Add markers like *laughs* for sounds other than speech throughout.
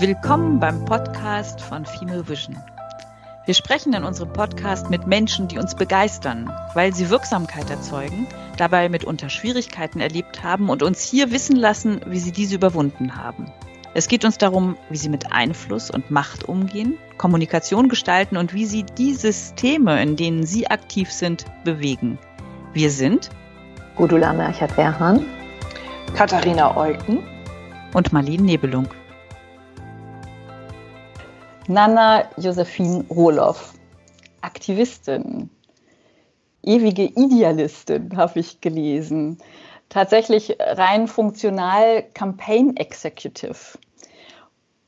Willkommen beim Podcast von Female Vision. Wir sprechen in unserem Podcast mit Menschen, die uns begeistern, weil sie Wirksamkeit erzeugen, dabei mitunter Schwierigkeiten erlebt haben und uns hier wissen lassen, wie sie diese überwunden haben. Es geht uns darum, wie sie mit Einfluss und Macht umgehen, Kommunikation gestalten und wie sie die Systeme, in denen sie aktiv sind, bewegen. Wir sind Gudula Merchert-Werhan, Katharina Eucken und Marlene Nebelung. Nana Josephine Rohloff, Aktivistin, ewige Idealistin, habe ich gelesen. Tatsächlich rein funktional Campaign Executive.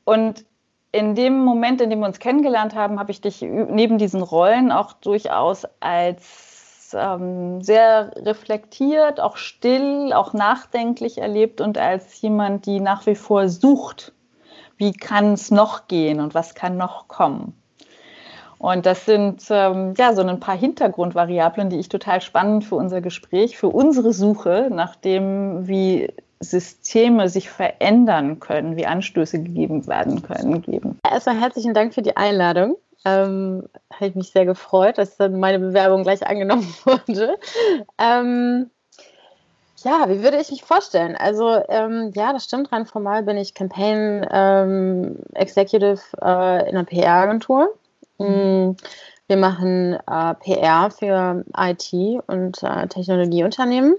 Und in dem Moment, in dem wir uns kennengelernt haben, habe ich dich neben diesen Rollen auch durchaus als ähm, sehr reflektiert, auch still, auch nachdenklich erlebt und als jemand, die nach wie vor sucht wie kann es noch gehen und was kann noch kommen. Und das sind ähm, ja so ein paar Hintergrundvariablen, die ich total spannend für unser Gespräch, für unsere Suche nach dem, wie Systeme sich verändern können, wie Anstöße gegeben werden können, geben. Erstmal herzlichen Dank für die Einladung. Ähm, habe ich mich sehr gefreut, dass dann meine Bewerbung gleich angenommen *laughs* wurde. Ähm, ja, wie würde ich mich vorstellen? Also, ähm, ja, das stimmt. Rein formal bin ich Campaign ähm, Executive äh, in einer PR-Agentur. Mhm. Wir machen äh, PR für IT und äh, Technologieunternehmen.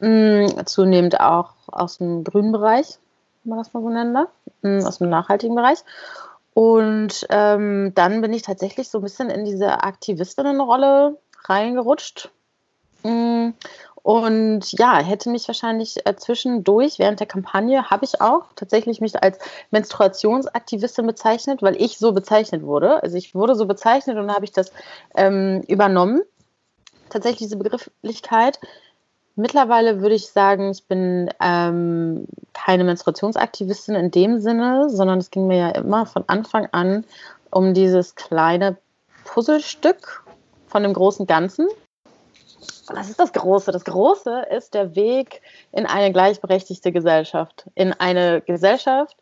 Mhm, zunehmend auch aus dem grünen Bereich, wenn man das mal so nennen darf, mhm, aus dem nachhaltigen Bereich. Und ähm, dann bin ich tatsächlich so ein bisschen in diese Aktivistinnenrolle reingerutscht. Mm, und ja, hätte mich wahrscheinlich äh, zwischendurch, während der Kampagne, habe ich auch tatsächlich mich als Menstruationsaktivistin bezeichnet, weil ich so bezeichnet wurde. Also ich wurde so bezeichnet und habe ich das ähm, übernommen. Tatsächlich diese Begrifflichkeit. Mittlerweile würde ich sagen, ich bin ähm, keine Menstruationsaktivistin in dem Sinne, sondern es ging mir ja immer von Anfang an um dieses kleine Puzzlestück von dem großen Ganzen. Das ist das Große. Das Große ist der Weg in eine gleichberechtigte Gesellschaft. In eine Gesellschaft,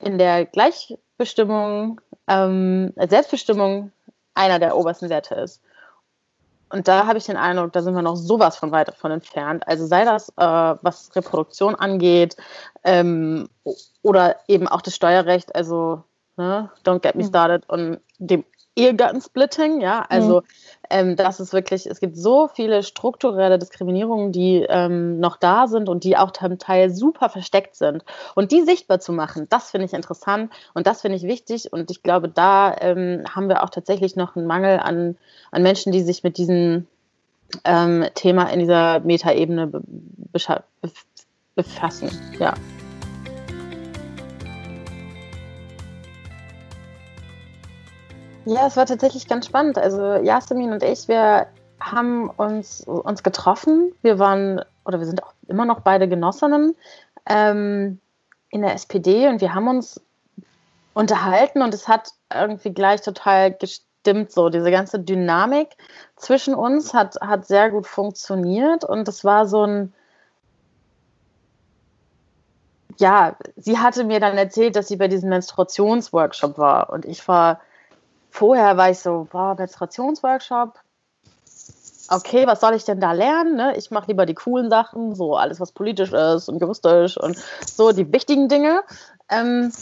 in der Gleichbestimmung, ähm, Selbstbestimmung einer der obersten Werte ist. Und da habe ich den Eindruck, da sind wir noch sowas von weit davon entfernt. Also sei das, äh, was Reproduktion angeht, ähm, oder eben auch das Steuerrecht, also ne, don't get me hm. started, und dem Ehegattensplitting, ja, also mhm. ähm, das ist wirklich, es gibt so viele strukturelle Diskriminierungen, die ähm, noch da sind und die auch zum Teil super versteckt sind. Und die sichtbar zu machen, das finde ich interessant und das finde ich wichtig und ich glaube, da ähm, haben wir auch tatsächlich noch einen Mangel an, an Menschen, die sich mit diesem ähm, Thema in dieser Metaebene be befassen, ja. Ja, es war tatsächlich ganz spannend. Also Jasmin und ich, wir haben uns, uns getroffen. Wir waren, oder wir sind auch immer noch beide Genossinnen ähm, in der SPD und wir haben uns unterhalten und es hat irgendwie gleich total gestimmt. So, diese ganze Dynamik zwischen uns hat, hat sehr gut funktioniert und es war so ein, ja, sie hatte mir dann erzählt, dass sie bei diesem Menstruationsworkshop war und ich war vorher war ich so, boah, Menstruationsworkshop. Okay, was soll ich denn da lernen? Ne? Ich mache lieber die coolen Sachen, so alles, was politisch ist und juristisch und so die wichtigen Dinge ähm,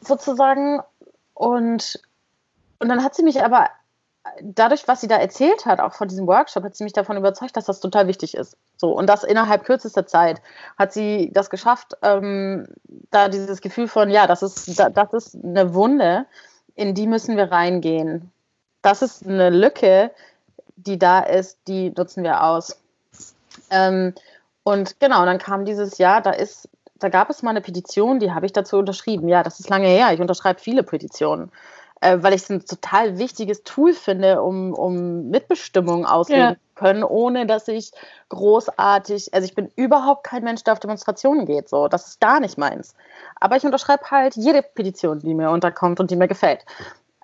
sozusagen. Und, und dann hat sie mich aber dadurch, was sie da erzählt hat, auch von diesem Workshop, hat sie mich davon überzeugt, dass das total wichtig ist. So, und das innerhalb kürzester Zeit hat sie das geschafft, ähm, da dieses Gefühl von, ja, das ist, das ist eine Wunde, in die müssen wir reingehen. Das ist eine Lücke, die da ist, die nutzen wir aus. Ähm, und genau, dann kam dieses Jahr, da ist, da gab es mal eine Petition, die habe ich dazu unterschrieben. Ja, das ist lange her. Ich unterschreibe viele Petitionen, äh, weil ich es ein total wichtiges Tool finde, um, um Mitbestimmung ausleben ja. Können, ohne dass ich großartig, also ich bin überhaupt kein Mensch, der auf Demonstrationen geht. So, das ist gar nicht meins. Aber ich unterschreibe halt jede Petition, die mir unterkommt und die mir gefällt.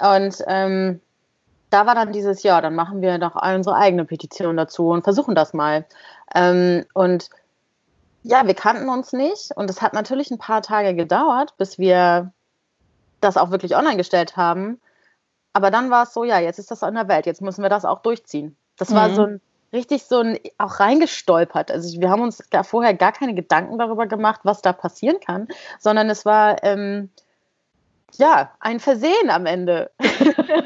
Und ähm, da war dann dieses Jahr, dann machen wir noch unsere eigene Petition dazu und versuchen das mal. Ähm, und ja, wir kannten uns nicht und es hat natürlich ein paar Tage gedauert, bis wir das auch wirklich online gestellt haben. Aber dann war es so, ja, jetzt ist das an der Welt, jetzt müssen wir das auch durchziehen. Das mhm. war so ein richtig so ein auch reingestolpert. Also wir haben uns gar vorher gar keine Gedanken darüber gemacht, was da passieren kann, sondern es war ähm, ja ein Versehen am Ende. *laughs*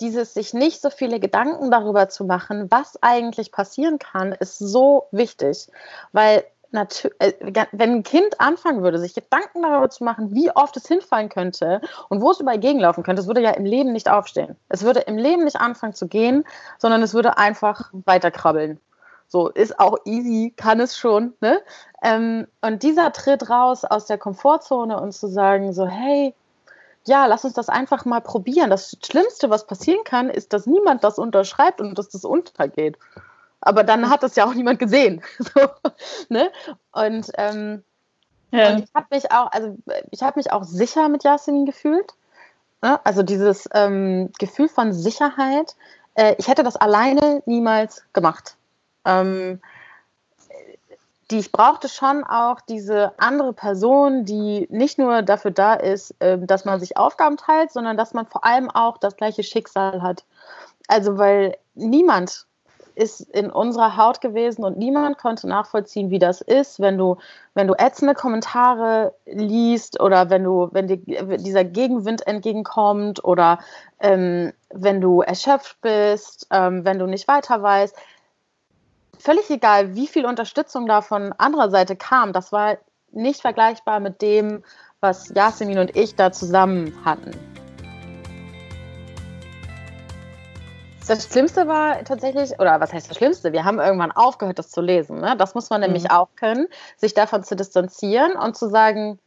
Dieses sich nicht so viele Gedanken darüber zu machen, was eigentlich passieren kann, ist so wichtig, weil äh, wenn ein Kind anfangen würde, sich Gedanken darüber zu machen, wie oft es hinfallen könnte und wo es überall gegenlaufen könnte, es würde ja im Leben nicht aufstehen. Es würde im Leben nicht anfangen zu gehen, sondern es würde einfach weiterkrabbeln. So ist auch easy, kann es schon. Ne? Ähm, und dieser Tritt raus aus der Komfortzone und zu sagen, so, hey, ja, lass uns das einfach mal probieren. Das Schlimmste, was passieren kann, ist, dass niemand das unterschreibt und dass das untergeht aber dann hat das ja auch niemand gesehen. *laughs* so, ne? Und, ähm, ja. und ich habe mich auch, also ich habe mich auch sicher mit Yasemin gefühlt. Ne? Also dieses ähm, Gefühl von Sicherheit. Äh, ich hätte das alleine niemals gemacht. Ähm, die ich brauchte schon auch diese andere Person, die nicht nur dafür da ist, äh, dass man sich Aufgaben teilt, sondern dass man vor allem auch das gleiche Schicksal hat. Also weil niemand ist in unserer Haut gewesen und niemand konnte nachvollziehen, wie das ist, wenn du, wenn du ätzende Kommentare liest oder wenn du, wenn dir dieser Gegenwind entgegenkommt oder ähm, wenn du erschöpft bist, ähm, wenn du nicht weiter weißt. Völlig egal, wie viel Unterstützung da von anderer Seite kam, das war nicht vergleichbar mit dem, was Yasemin und ich da zusammen hatten. Das Schlimmste war tatsächlich, oder was heißt das Schlimmste? Wir haben irgendwann aufgehört, das zu lesen. Ne? Das muss man nämlich mhm. auch können, sich davon zu distanzieren und zu sagen,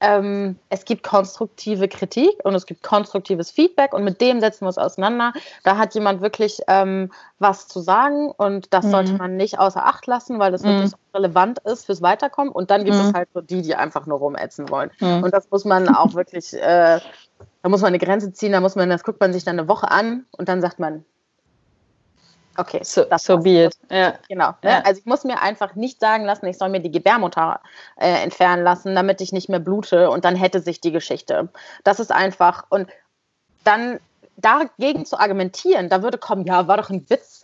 ähm, es gibt konstruktive Kritik und es gibt konstruktives Feedback und mit dem setzen wir uns auseinander. Da hat jemand wirklich ähm, was zu sagen und das mhm. sollte man nicht außer Acht lassen, weil das mhm. wirklich relevant ist fürs Weiterkommen. Und dann gibt es mhm. halt so die, die einfach nur rumätzen wollen. Mhm. Und das muss man auch wirklich, äh, da muss man eine Grenze ziehen, da muss man, das guckt man sich dann eine Woche an und dann sagt man, Okay, so, so be it. Ja. Genau. Ne? Ja. Also ich muss mir einfach nicht sagen lassen, ich soll mir die Gebärmutter äh, entfernen lassen, damit ich nicht mehr blute und dann hätte sich die Geschichte. Das ist einfach und dann dagegen zu argumentieren, da würde kommen, ja, war doch ein Witz,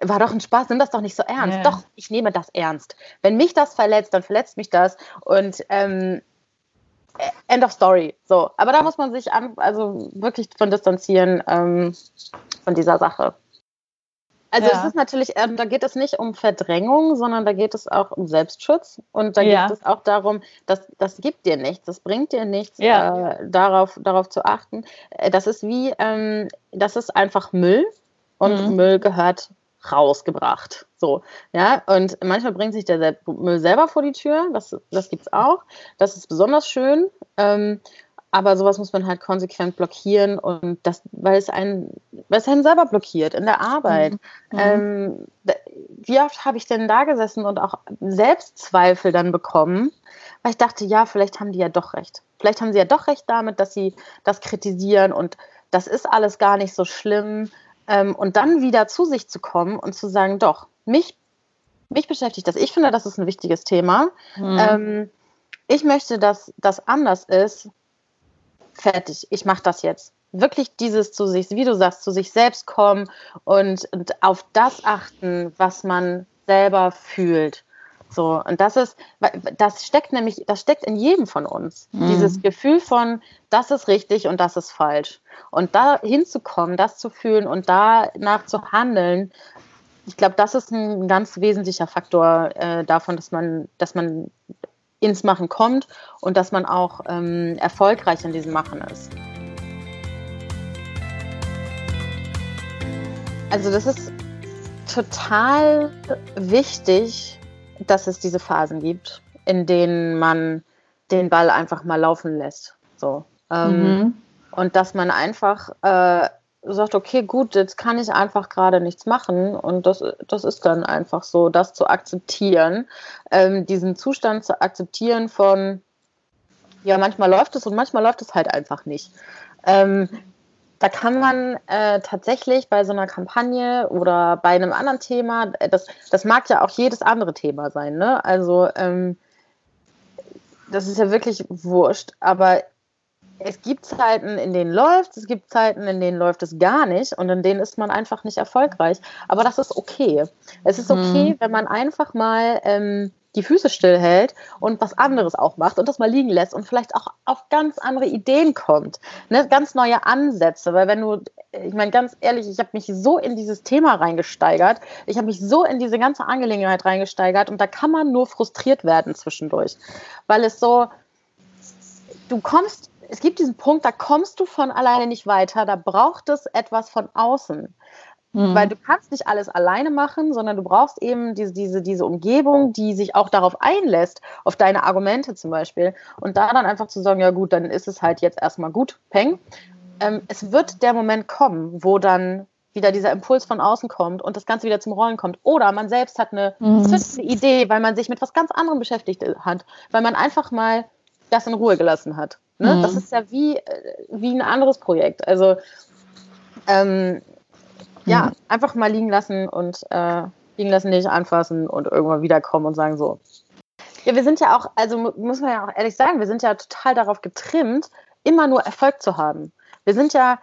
war doch ein Spaß, nimm das doch nicht so ernst. Ja. Doch, ich nehme das ernst. Wenn mich das verletzt, dann verletzt mich das und ähm, End of Story. So, aber da muss man sich an, also wirklich von distanzieren ähm, von dieser Sache. Also ja. es ist natürlich, ähm, da geht es nicht um Verdrängung, sondern da geht es auch um Selbstschutz und da ja. geht es auch darum, dass das gibt dir nichts, das bringt dir nichts, ja. äh, darauf, darauf zu achten. Äh, das ist wie, ähm, das ist einfach Müll und mhm. Müll gehört rausgebracht. So, ja, und manchmal bringt sich der Müll selber vor die Tür, das, das gibt es auch. Das ist besonders schön. Ähm, aber sowas muss man halt konsequent blockieren und das, weil es einen, weil es einen selber blockiert in der Arbeit. Mhm. Ähm, wie oft habe ich denn da gesessen und auch Selbstzweifel dann bekommen, weil ich dachte, ja, vielleicht haben die ja doch recht. Vielleicht haben sie ja doch recht damit, dass sie das kritisieren und das ist alles gar nicht so schlimm. Ähm, und dann wieder zu sich zu kommen und zu sagen, doch, mich, mich beschäftigt das. Ich finde, das ist ein wichtiges Thema. Mhm. Ähm, ich möchte, dass das anders ist fertig, ich mache das jetzt. Wirklich dieses zu sich, wie du sagst, zu sich selbst kommen und, und auf das achten, was man selber fühlt. So, und das ist, das steckt nämlich, das steckt in jedem von uns. Mhm. Dieses Gefühl von, das ist richtig und das ist falsch. Und da hinzukommen, das zu fühlen und danach zu handeln, ich glaube, das ist ein ganz wesentlicher Faktor äh, davon, dass man, dass man ins Machen kommt und dass man auch ähm, erfolgreich in diesem Machen ist. Also das ist total wichtig, dass es diese Phasen gibt, in denen man den Ball einfach mal laufen lässt. So. Ähm, mhm. Und dass man einfach äh, sagt, okay, gut, jetzt kann ich einfach gerade nichts machen und das, das ist dann einfach so, das zu akzeptieren, ähm, diesen Zustand zu akzeptieren von, ja, manchmal läuft es und manchmal läuft es halt einfach nicht. Ähm, da kann man äh, tatsächlich bei so einer Kampagne oder bei einem anderen Thema, äh, das, das mag ja auch jedes andere Thema sein, ne? Also ähm, das ist ja wirklich wurscht, aber es gibt Zeiten, in denen läuft, es gibt Zeiten, in denen läuft es gar nicht und in denen ist man einfach nicht erfolgreich. Aber das ist okay. Es ist okay, mhm. wenn man einfach mal ähm, die Füße stillhält und was anderes auch macht und das mal liegen lässt und vielleicht auch auf ganz andere Ideen kommt, ne? ganz neue Ansätze, weil wenn du, ich meine ganz ehrlich, ich habe mich so in dieses Thema reingesteigert, ich habe mich so in diese ganze Angelegenheit reingesteigert und da kann man nur frustriert werden zwischendurch, weil es so, du kommst, es gibt diesen Punkt, da kommst du von alleine nicht weiter, da braucht es etwas von außen. Mhm. Weil du kannst nicht alles alleine machen, sondern du brauchst eben diese, diese, diese Umgebung, die sich auch darauf einlässt, auf deine Argumente zum Beispiel. Und da dann einfach zu sagen, ja gut, dann ist es halt jetzt erstmal gut, peng. Ähm, es wird der Moment kommen, wo dann wieder dieser Impuls von außen kommt und das Ganze wieder zum Rollen kommt. Oder man selbst hat eine mhm. Idee, weil man sich mit was ganz anderem beschäftigt hat, weil man einfach mal das in Ruhe gelassen hat. Ne? Mhm. Das ist ja wie, äh, wie ein anderes Projekt. Also ähm, ja, mhm. einfach mal liegen lassen und äh, liegen lassen, nicht anfassen und irgendwann wiederkommen und sagen so. Ja, wir sind ja auch, also muss man ja auch ehrlich sagen, wir sind ja total darauf getrimmt, immer nur Erfolg zu haben. Wir sind ja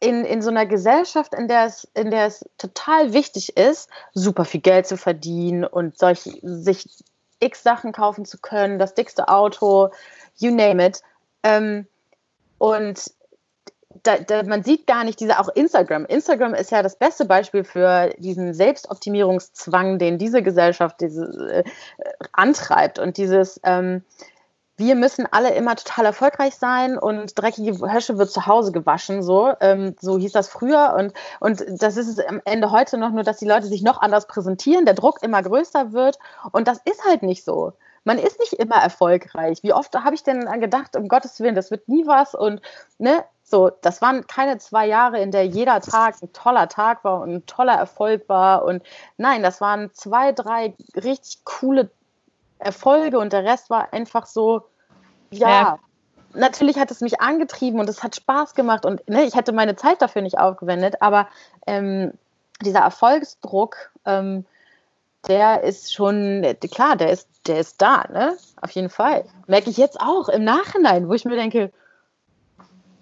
in, in so einer Gesellschaft, in der, es, in der es total wichtig ist, super viel Geld zu verdienen und solch, sich x Sachen kaufen zu können, das dickste Auto, you name it. Ähm, und da, da, man sieht gar nicht diese, auch Instagram. Instagram ist ja das beste Beispiel für diesen Selbstoptimierungszwang, den diese Gesellschaft diese, äh, antreibt. Und dieses, ähm, wir müssen alle immer total erfolgreich sein und dreckige Wäsche wird zu Hause gewaschen, so, ähm, so hieß das früher. Und, und das ist es am Ende heute noch nur, dass die Leute sich noch anders präsentieren, der Druck immer größer wird. Und das ist halt nicht so man ist nicht immer erfolgreich. Wie oft habe ich denn gedacht, um Gottes Willen, das wird nie was und ne, so, das waren keine zwei Jahre, in der jeder Tag ein toller Tag war und ein toller Erfolg war. Und nein, das waren zwei, drei richtig coole Erfolge und der Rest war einfach so, ja, ja. natürlich hat es mich angetrieben und es hat Spaß gemacht und ne, ich hätte meine Zeit dafür nicht aufgewendet, aber ähm, dieser Erfolgsdruck, ähm, der ist schon, klar, der ist, der ist da, ne? Auf jeden Fall. Merke ich jetzt auch im Nachhinein, wo ich mir denke,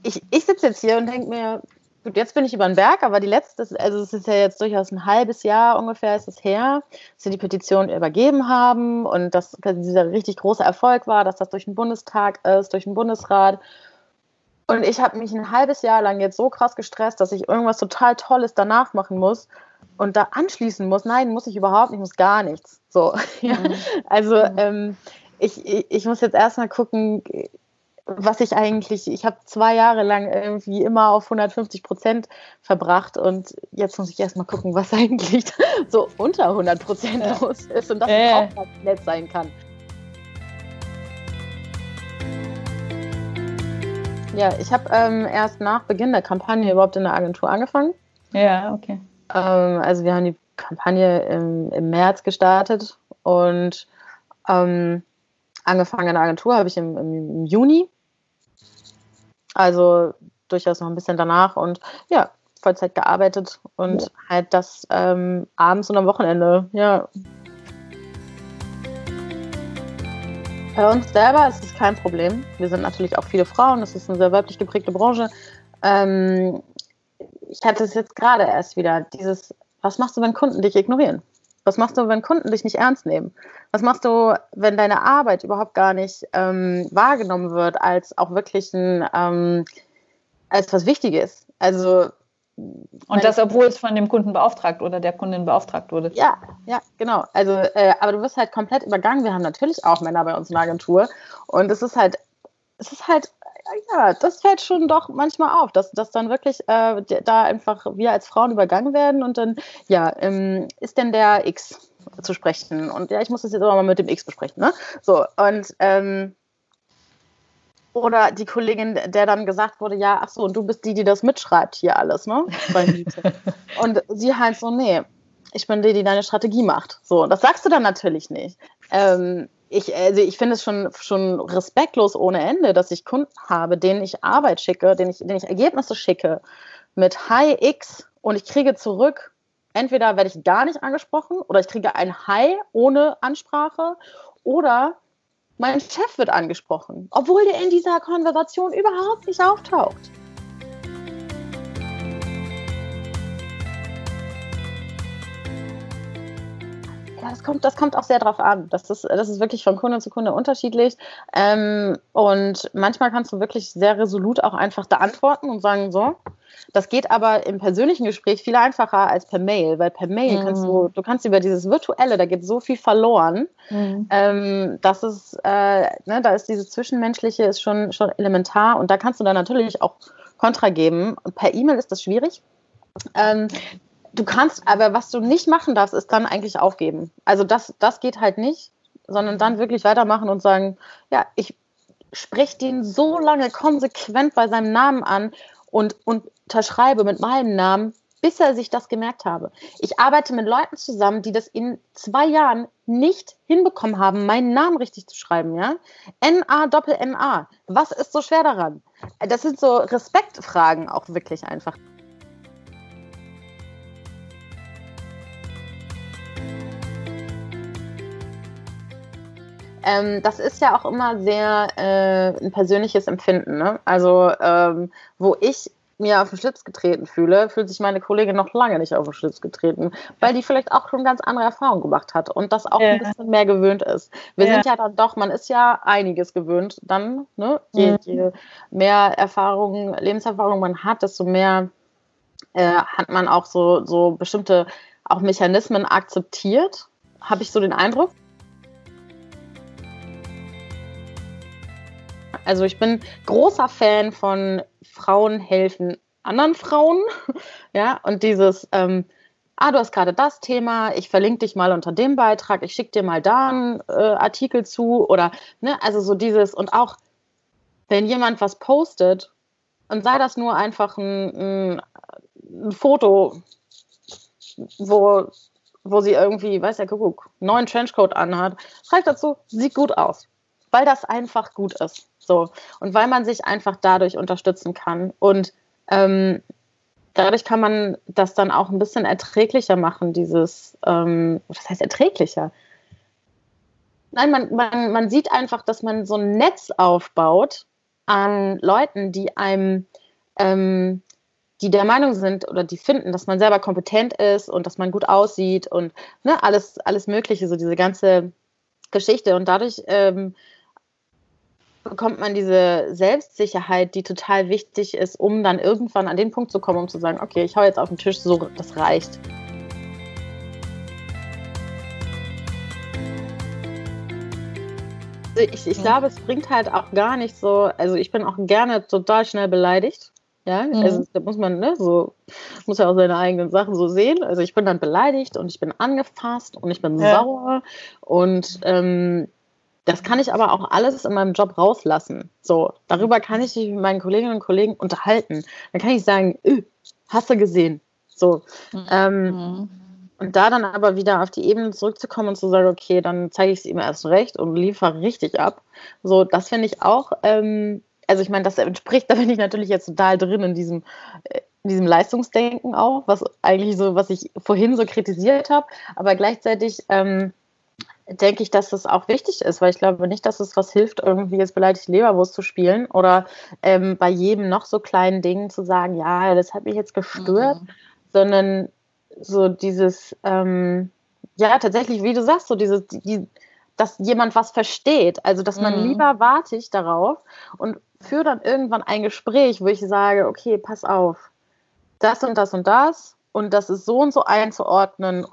ich, ich sitze jetzt hier und denke mir, gut, jetzt bin ich über den Berg, aber die letzte, also es ist ja jetzt durchaus ein halbes Jahr ungefähr ist es her, dass sie die Petition übergeben haben und dass dieser richtig große Erfolg war, dass das durch den Bundestag ist, durch den Bundesrat. Und ich habe mich ein halbes Jahr lang jetzt so krass gestresst, dass ich irgendwas total Tolles danach machen muss und da anschließen muss. Nein, muss ich überhaupt nicht, muss gar nichts. So, *laughs* ja. Mhm. Also ähm, ich, ich, ich muss jetzt erstmal gucken, was ich eigentlich, ich habe zwei Jahre lang irgendwie immer auf 150 Prozent verbracht und jetzt muss ich erstmal gucken, was *laughs* eigentlich so unter 100 Prozent ja. los ist und dass äh. es auch nett sein kann. Ja, ich habe ähm, erst nach Beginn der Kampagne überhaupt in der Agentur angefangen. Ja, okay. Ähm, also wir haben die Kampagne im, im März gestartet und ähm, angefangen in der Agentur habe ich im, im, Juni. Also durchaus noch ein bisschen danach und ja, Vollzeit gearbeitet und halt das ähm, abends und am Wochenende, ja. Bei uns selber ist es kein Problem. Wir sind natürlich auch viele Frauen, es ist eine sehr weiblich geprägte Branche. Ähm, ich hatte es jetzt gerade erst wieder, dieses, was machst du, wenn Kunden dich ignorieren? Was machst du, wenn Kunden dich nicht ernst nehmen? Was machst du, wenn deine Arbeit überhaupt gar nicht ähm, wahrgenommen wird als auch wirklich ein, ähm, als was Wichtiges? Also und das, obwohl es von dem Kunden beauftragt oder der Kundin beauftragt wurde. Ja, ja, genau. Also, äh, aber du wirst halt komplett übergangen. Wir haben natürlich auch Männer bei uns in der Agentur. Und es ist halt, es ist halt ja, das fällt schon doch manchmal auf, dass, dass dann wirklich äh, da einfach wir als Frauen übergangen werden und dann, ja, ähm, ist denn der X zu sprechen? Und ja, ich muss das jetzt aber mal mit dem X besprechen, ne? So, und ähm, oder die Kollegin, der dann gesagt wurde, ja, ach so, und du bist die, die das mitschreibt hier alles, ne? *laughs* und sie halt so, nee, ich bin die, die deine Strategie macht. So, das sagst du dann natürlich nicht. Ähm, ich, also ich finde es schon, schon respektlos ohne Ende, dass ich Kunden habe, denen ich Arbeit schicke, denen ich, denen ich Ergebnisse schicke mit Hi X und ich kriege zurück, entweder werde ich gar nicht angesprochen oder ich kriege ein Hi ohne Ansprache oder mein Chef wird angesprochen, obwohl der in dieser Konversation überhaupt nicht auftaucht. Das kommt, das kommt auch sehr drauf an. Das ist, das ist wirklich von Kunde zu Kunde unterschiedlich. Ähm, und manchmal kannst du wirklich sehr resolut auch einfach da antworten und sagen, so. Das geht aber im persönlichen Gespräch viel einfacher als per Mail, weil per Mail mhm. kannst du, du kannst über dieses Virtuelle, da geht so viel verloren. Mhm. Ähm, das ist, äh, ne, da ist dieses Zwischenmenschliche ist schon, schon elementar und da kannst du dann natürlich auch Kontra geben. Per E-Mail ist das schwierig. Ähm, Du kannst, aber was du nicht machen darfst, ist dann eigentlich aufgeben. Also das, das geht halt nicht, sondern dann wirklich weitermachen und sagen, ja, ich spreche den so lange konsequent bei seinem Namen an und, unterschreibe mit meinem Namen, bis er sich das gemerkt habe. Ich arbeite mit Leuten zusammen, die das in zwei Jahren nicht hinbekommen haben, meinen Namen richtig zu schreiben, ja? N-A Doppel N-A. Was ist so schwer daran? Das sind so Respektfragen auch wirklich einfach. Ähm, das ist ja auch immer sehr äh, ein persönliches Empfinden. Ne? Also, ähm, wo ich mir auf den Schlips getreten fühle, fühlt sich meine Kollegin noch lange nicht auf den Schlips getreten, weil die vielleicht auch schon ganz andere Erfahrungen gemacht hat und das auch ja. ein bisschen mehr gewöhnt ist. Wir ja. sind ja dann doch, man ist ja einiges gewöhnt. Dann, ne, je, mhm. je mehr Erfahrungen, Lebenserfahrung man hat, desto mehr äh, hat man auch so, so bestimmte auch Mechanismen akzeptiert, habe ich so den Eindruck. Also ich bin großer Fan von Frauen helfen anderen Frauen. *laughs* Ja, und dieses, ähm, ah, du hast gerade das Thema, ich verlinke dich mal unter dem Beitrag, ich schicke dir mal da einen äh, Artikel zu oder, ne, also so dieses und auch, wenn jemand was postet und sei das nur einfach ein, ein, ein Foto, wo, wo sie irgendwie, weiß ja, guck, neuen Trenchcoat anhat, schreibt dazu, sieht gut aus, weil das einfach gut ist. So. Und weil man sich einfach dadurch unterstützen kann. Und ähm, dadurch kann man das dann auch ein bisschen erträglicher machen, dieses, ähm, was heißt erträglicher? Nein, man, man, man sieht einfach, dass man so ein Netz aufbaut an Leuten, die einem, ähm, die der Meinung sind oder die finden, dass man selber kompetent ist und dass man gut aussieht und ne, alles, alles Mögliche, so diese ganze Geschichte. Und dadurch ähm, bekommt man diese Selbstsicherheit, die total wichtig ist, um dann irgendwann an den Punkt zu kommen, um zu sagen, okay, ich hau jetzt auf den Tisch, so, das reicht. Also ich, ich glaube, es bringt halt auch gar nicht so, also ich bin auch gerne total schnell beleidigt. Ja, mhm. also da muss man, ne, so, muss ja auch seine eigenen Sachen so sehen. Also ich bin dann beleidigt und ich bin angefasst und ich bin ja. sauer und ähm, das kann ich aber auch alles in meinem Job rauslassen. So, darüber kann ich mich mit meinen Kolleginnen und Kollegen unterhalten. Dann kann ich sagen, hast du gesehen? So. Mhm. Ähm, und da dann aber wieder auf die Ebene zurückzukommen und zu sagen, okay, dann zeige ich es ihm erst recht und liefere richtig ab. So, das finde ich auch, ähm, also ich meine, das entspricht, *laughs* da bin ich natürlich jetzt total drin in diesem, äh, in diesem Leistungsdenken auch, was eigentlich so, was ich vorhin so kritisiert habe, aber gleichzeitig ähm, denke ich, dass das auch wichtig ist, weil ich glaube nicht, dass es was hilft, irgendwie jetzt beleidigt Leberwurst zu spielen oder ähm, bei jedem noch so kleinen Dingen zu sagen, ja, das hat mich jetzt gestört, mhm. sondern so dieses, ähm, ja, tatsächlich, wie du sagst, so dieses, die, dass jemand was versteht. Also, dass man mhm. lieber warte ich darauf und führe dann irgendwann ein Gespräch, wo ich sage, okay, pass auf, das und das und das und das ist so und so einzuordnen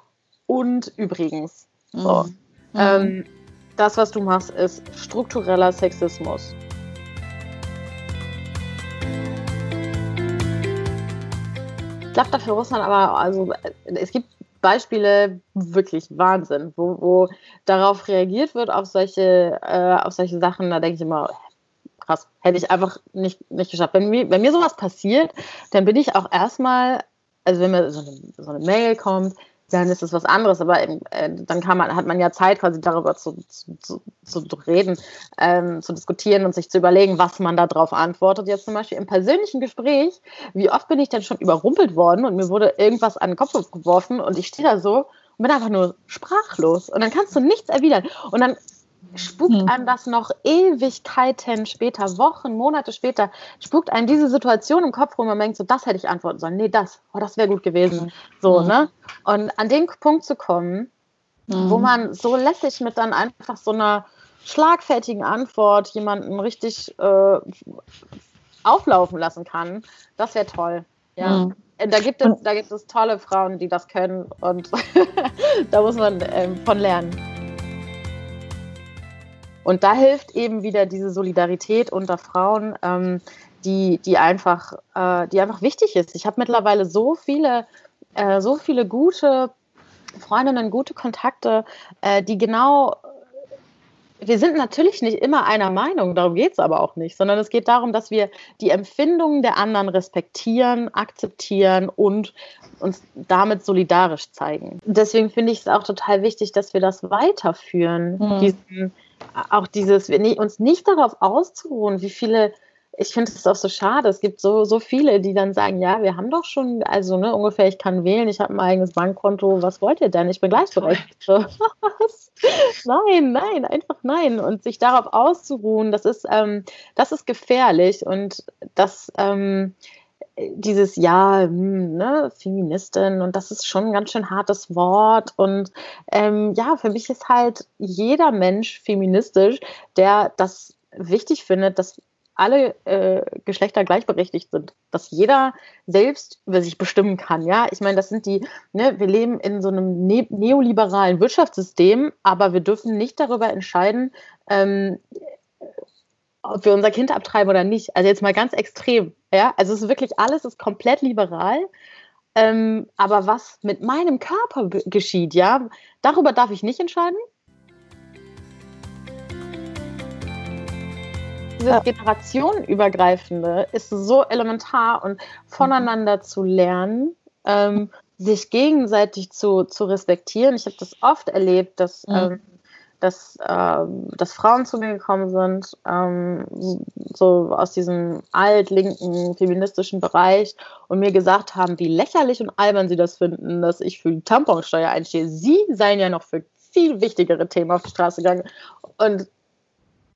und übrigens. So. Mhm. Mhm. Ähm, das, was du machst, ist struktureller Sexismus. Ich glaube, dafür muss man aber, also es gibt Beispiele, wirklich Wahnsinn, wo, wo darauf reagiert wird, auf solche, äh, auf solche Sachen, da denke ich immer, krass, hätte ich einfach nicht, nicht geschafft. Wenn mir, wenn mir sowas passiert, dann bin ich auch erstmal, also wenn mir so eine, so eine Mail kommt, dann ist es was anderes, aber äh, dann kann man, hat man ja Zeit, quasi darüber zu, zu, zu, zu reden, ähm, zu diskutieren und sich zu überlegen, was man da drauf antwortet. Jetzt zum Beispiel im persönlichen Gespräch, wie oft bin ich denn schon überrumpelt worden und mir wurde irgendwas an den Kopf geworfen und ich stehe da so und bin einfach nur sprachlos und dann kannst du nichts erwidern. Und dann spukt mhm. einem das noch Ewigkeiten später, Wochen, Monate später, spukt einem diese Situation im Kopf rum und man denkt so, das hätte ich antworten sollen. Nee, das, oh, das wäre gut gewesen. Mhm. So, mhm. ne? Und an den Punkt zu kommen, wo mhm. man so lässig mit dann einfach so einer schlagfertigen Antwort jemanden richtig äh, auflaufen lassen kann, das wäre toll. Ja. Mhm. Da gibt, es, da gibt es tolle Frauen, die das können und *laughs* da muss man ähm, von lernen. Und da hilft eben wieder diese Solidarität unter Frauen, ähm, die, die, einfach, äh, die einfach wichtig ist. Ich habe mittlerweile so viele, äh, so viele gute Freundinnen, gute Kontakte, äh, die genau wir sind natürlich nicht immer einer Meinung, darum geht es aber auch nicht, sondern es geht darum, dass wir die Empfindungen der anderen respektieren, akzeptieren und uns damit solidarisch zeigen. Deswegen finde ich es auch total wichtig, dass wir das weiterführen. Mhm. Diesen, auch dieses, uns nicht darauf auszuruhen, wie viele ich finde es auch so schade. Es gibt so, so viele, die dann sagen, ja, wir haben doch schon, also ne, ungefähr, ich kann wählen, ich habe ein eigenes Bankkonto, was wollt ihr denn? Ich bin gleichberechtigt. nein, nein, einfach nein. Und sich darauf auszuruhen, das ist, ähm, das ist gefährlich und das, ähm, dieses Ja, hm, ne, Feministin und das ist schon ein ganz schön hartes Wort. Und ähm, ja, für mich ist halt jeder Mensch feministisch, der das wichtig findet, dass alle äh, Geschlechter gleichberechtigt sind, dass jeder selbst über sich bestimmen kann. Ja, ich meine, das sind die, ne, wir leben in so einem ne neoliberalen Wirtschaftssystem, aber wir dürfen nicht darüber entscheiden, ähm, ob wir unser Kind abtreiben oder nicht. Also jetzt mal ganz extrem. Ja, also es ist wirklich alles ist komplett liberal. Ähm, aber was mit meinem Körper geschieht, ja, darüber darf ich nicht entscheiden. Dieses generationenübergreifende ist so elementar und voneinander mhm. zu lernen, ähm, sich gegenseitig zu, zu respektieren. Ich habe das oft erlebt, dass, mhm. ähm, dass, ähm, dass Frauen zu mir gekommen sind, ähm, so aus diesem altlinken feministischen Bereich und mir gesagt haben, wie lächerlich und albern sie das finden, dass ich für die Tamponsteuer einstehe. Sie seien ja noch für viel wichtigere Themen auf die Straße gegangen. Und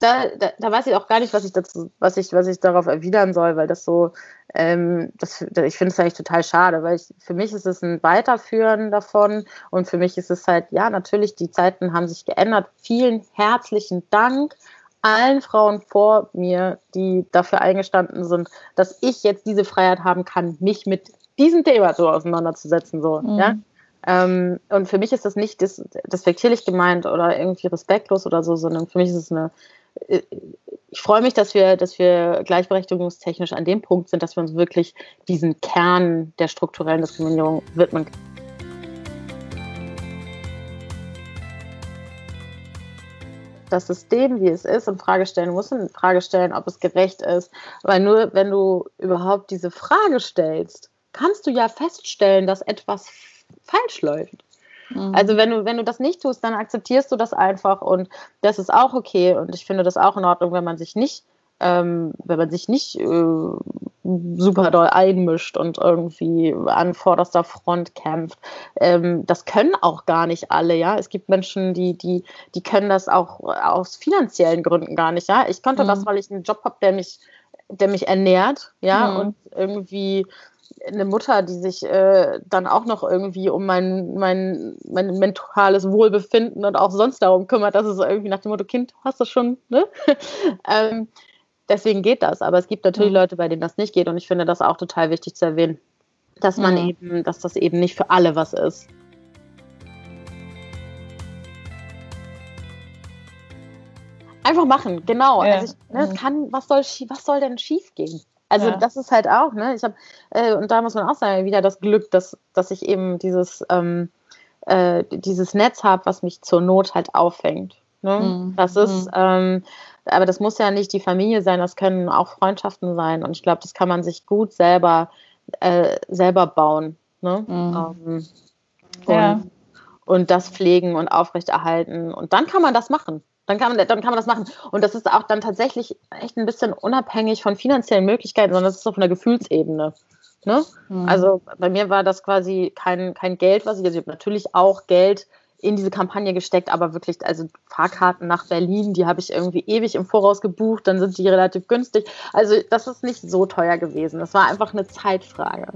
da, da, da, weiß ich auch gar nicht, was ich dazu, was ich, was ich darauf erwidern soll, weil das so, ähm, das, ich finde es eigentlich total schade, weil ich, für mich ist es ein Weiterführen davon und für mich ist es halt, ja, natürlich, die Zeiten haben sich geändert. Vielen herzlichen Dank allen Frauen vor mir, die dafür eingestanden sind, dass ich jetzt diese Freiheit haben kann, mich mit diesem Thema so auseinanderzusetzen, so, mhm. ja. Ähm, und für mich ist das nicht dis despektierlich gemeint oder irgendwie respektlos oder so, sondern für mich ist es eine ich freue mich, dass wir, dass wir gleichberechtigungstechnisch an dem Punkt sind, dass wir uns wirklich diesen Kern der strukturellen Diskriminierung widmen das System, wie es ist, in Frage stellen muss, in Frage stellen, ob es gerecht ist. Weil nur wenn du überhaupt diese Frage stellst, kannst du ja feststellen, dass etwas falsch läuft. Mhm. Also wenn du, wenn du das nicht tust, dann akzeptierst du das einfach und das ist auch okay. Und ich finde das auch in Ordnung, wenn man sich nicht, ähm, wenn man sich nicht äh, super doll einmischt und irgendwie an vorderster Front kämpft. Ähm, das können auch gar nicht alle, ja. Es gibt Menschen, die, die, die können das auch aus finanziellen Gründen gar nicht, ja. Ich konnte mhm. das, weil ich einen Job habe, der mich der mich ernährt, ja, mhm. und irgendwie eine Mutter, die sich äh, dann auch noch irgendwie um mein, mein, mein mentales Wohlbefinden und auch sonst darum kümmert, dass es irgendwie nach dem Motto, Kind, hast du schon, ne? *laughs* ähm, deswegen geht das. Aber es gibt natürlich mhm. Leute, bei denen das nicht geht und ich finde das auch total wichtig zu erwähnen, dass man mhm. eben, dass das eben nicht für alle was ist. Einfach machen, genau. Ja. Also ich, ne, mhm. kann, was soll, was soll denn schief gehen? Also ja. das ist halt auch, ne? Ich habe, äh, und da muss man auch sagen, wieder das Glück, dass, dass ich eben dieses, ähm, äh, dieses Netz habe, was mich zur Not halt auffängt. Ne? Mhm. Das ist, mhm. ähm, aber das muss ja nicht die Familie sein, das können auch Freundschaften sein. Und ich glaube, das kann man sich gut selber, äh, selber bauen. Ne? Mhm. Ähm, ja. und, und das pflegen und aufrechterhalten. Und dann kann man das machen. Dann kann, man, dann kann man das machen. Und das ist auch dann tatsächlich echt ein bisschen unabhängig von finanziellen Möglichkeiten, sondern das ist auf einer Gefühlsebene. Ne? Mhm. Also bei mir war das quasi kein, kein Geld, was ich, also ich habe natürlich auch Geld in diese Kampagne gesteckt, aber wirklich, also Fahrkarten nach Berlin, die habe ich irgendwie ewig im Voraus gebucht, dann sind die relativ günstig. Also das ist nicht so teuer gewesen. Das war einfach eine Zeitfrage.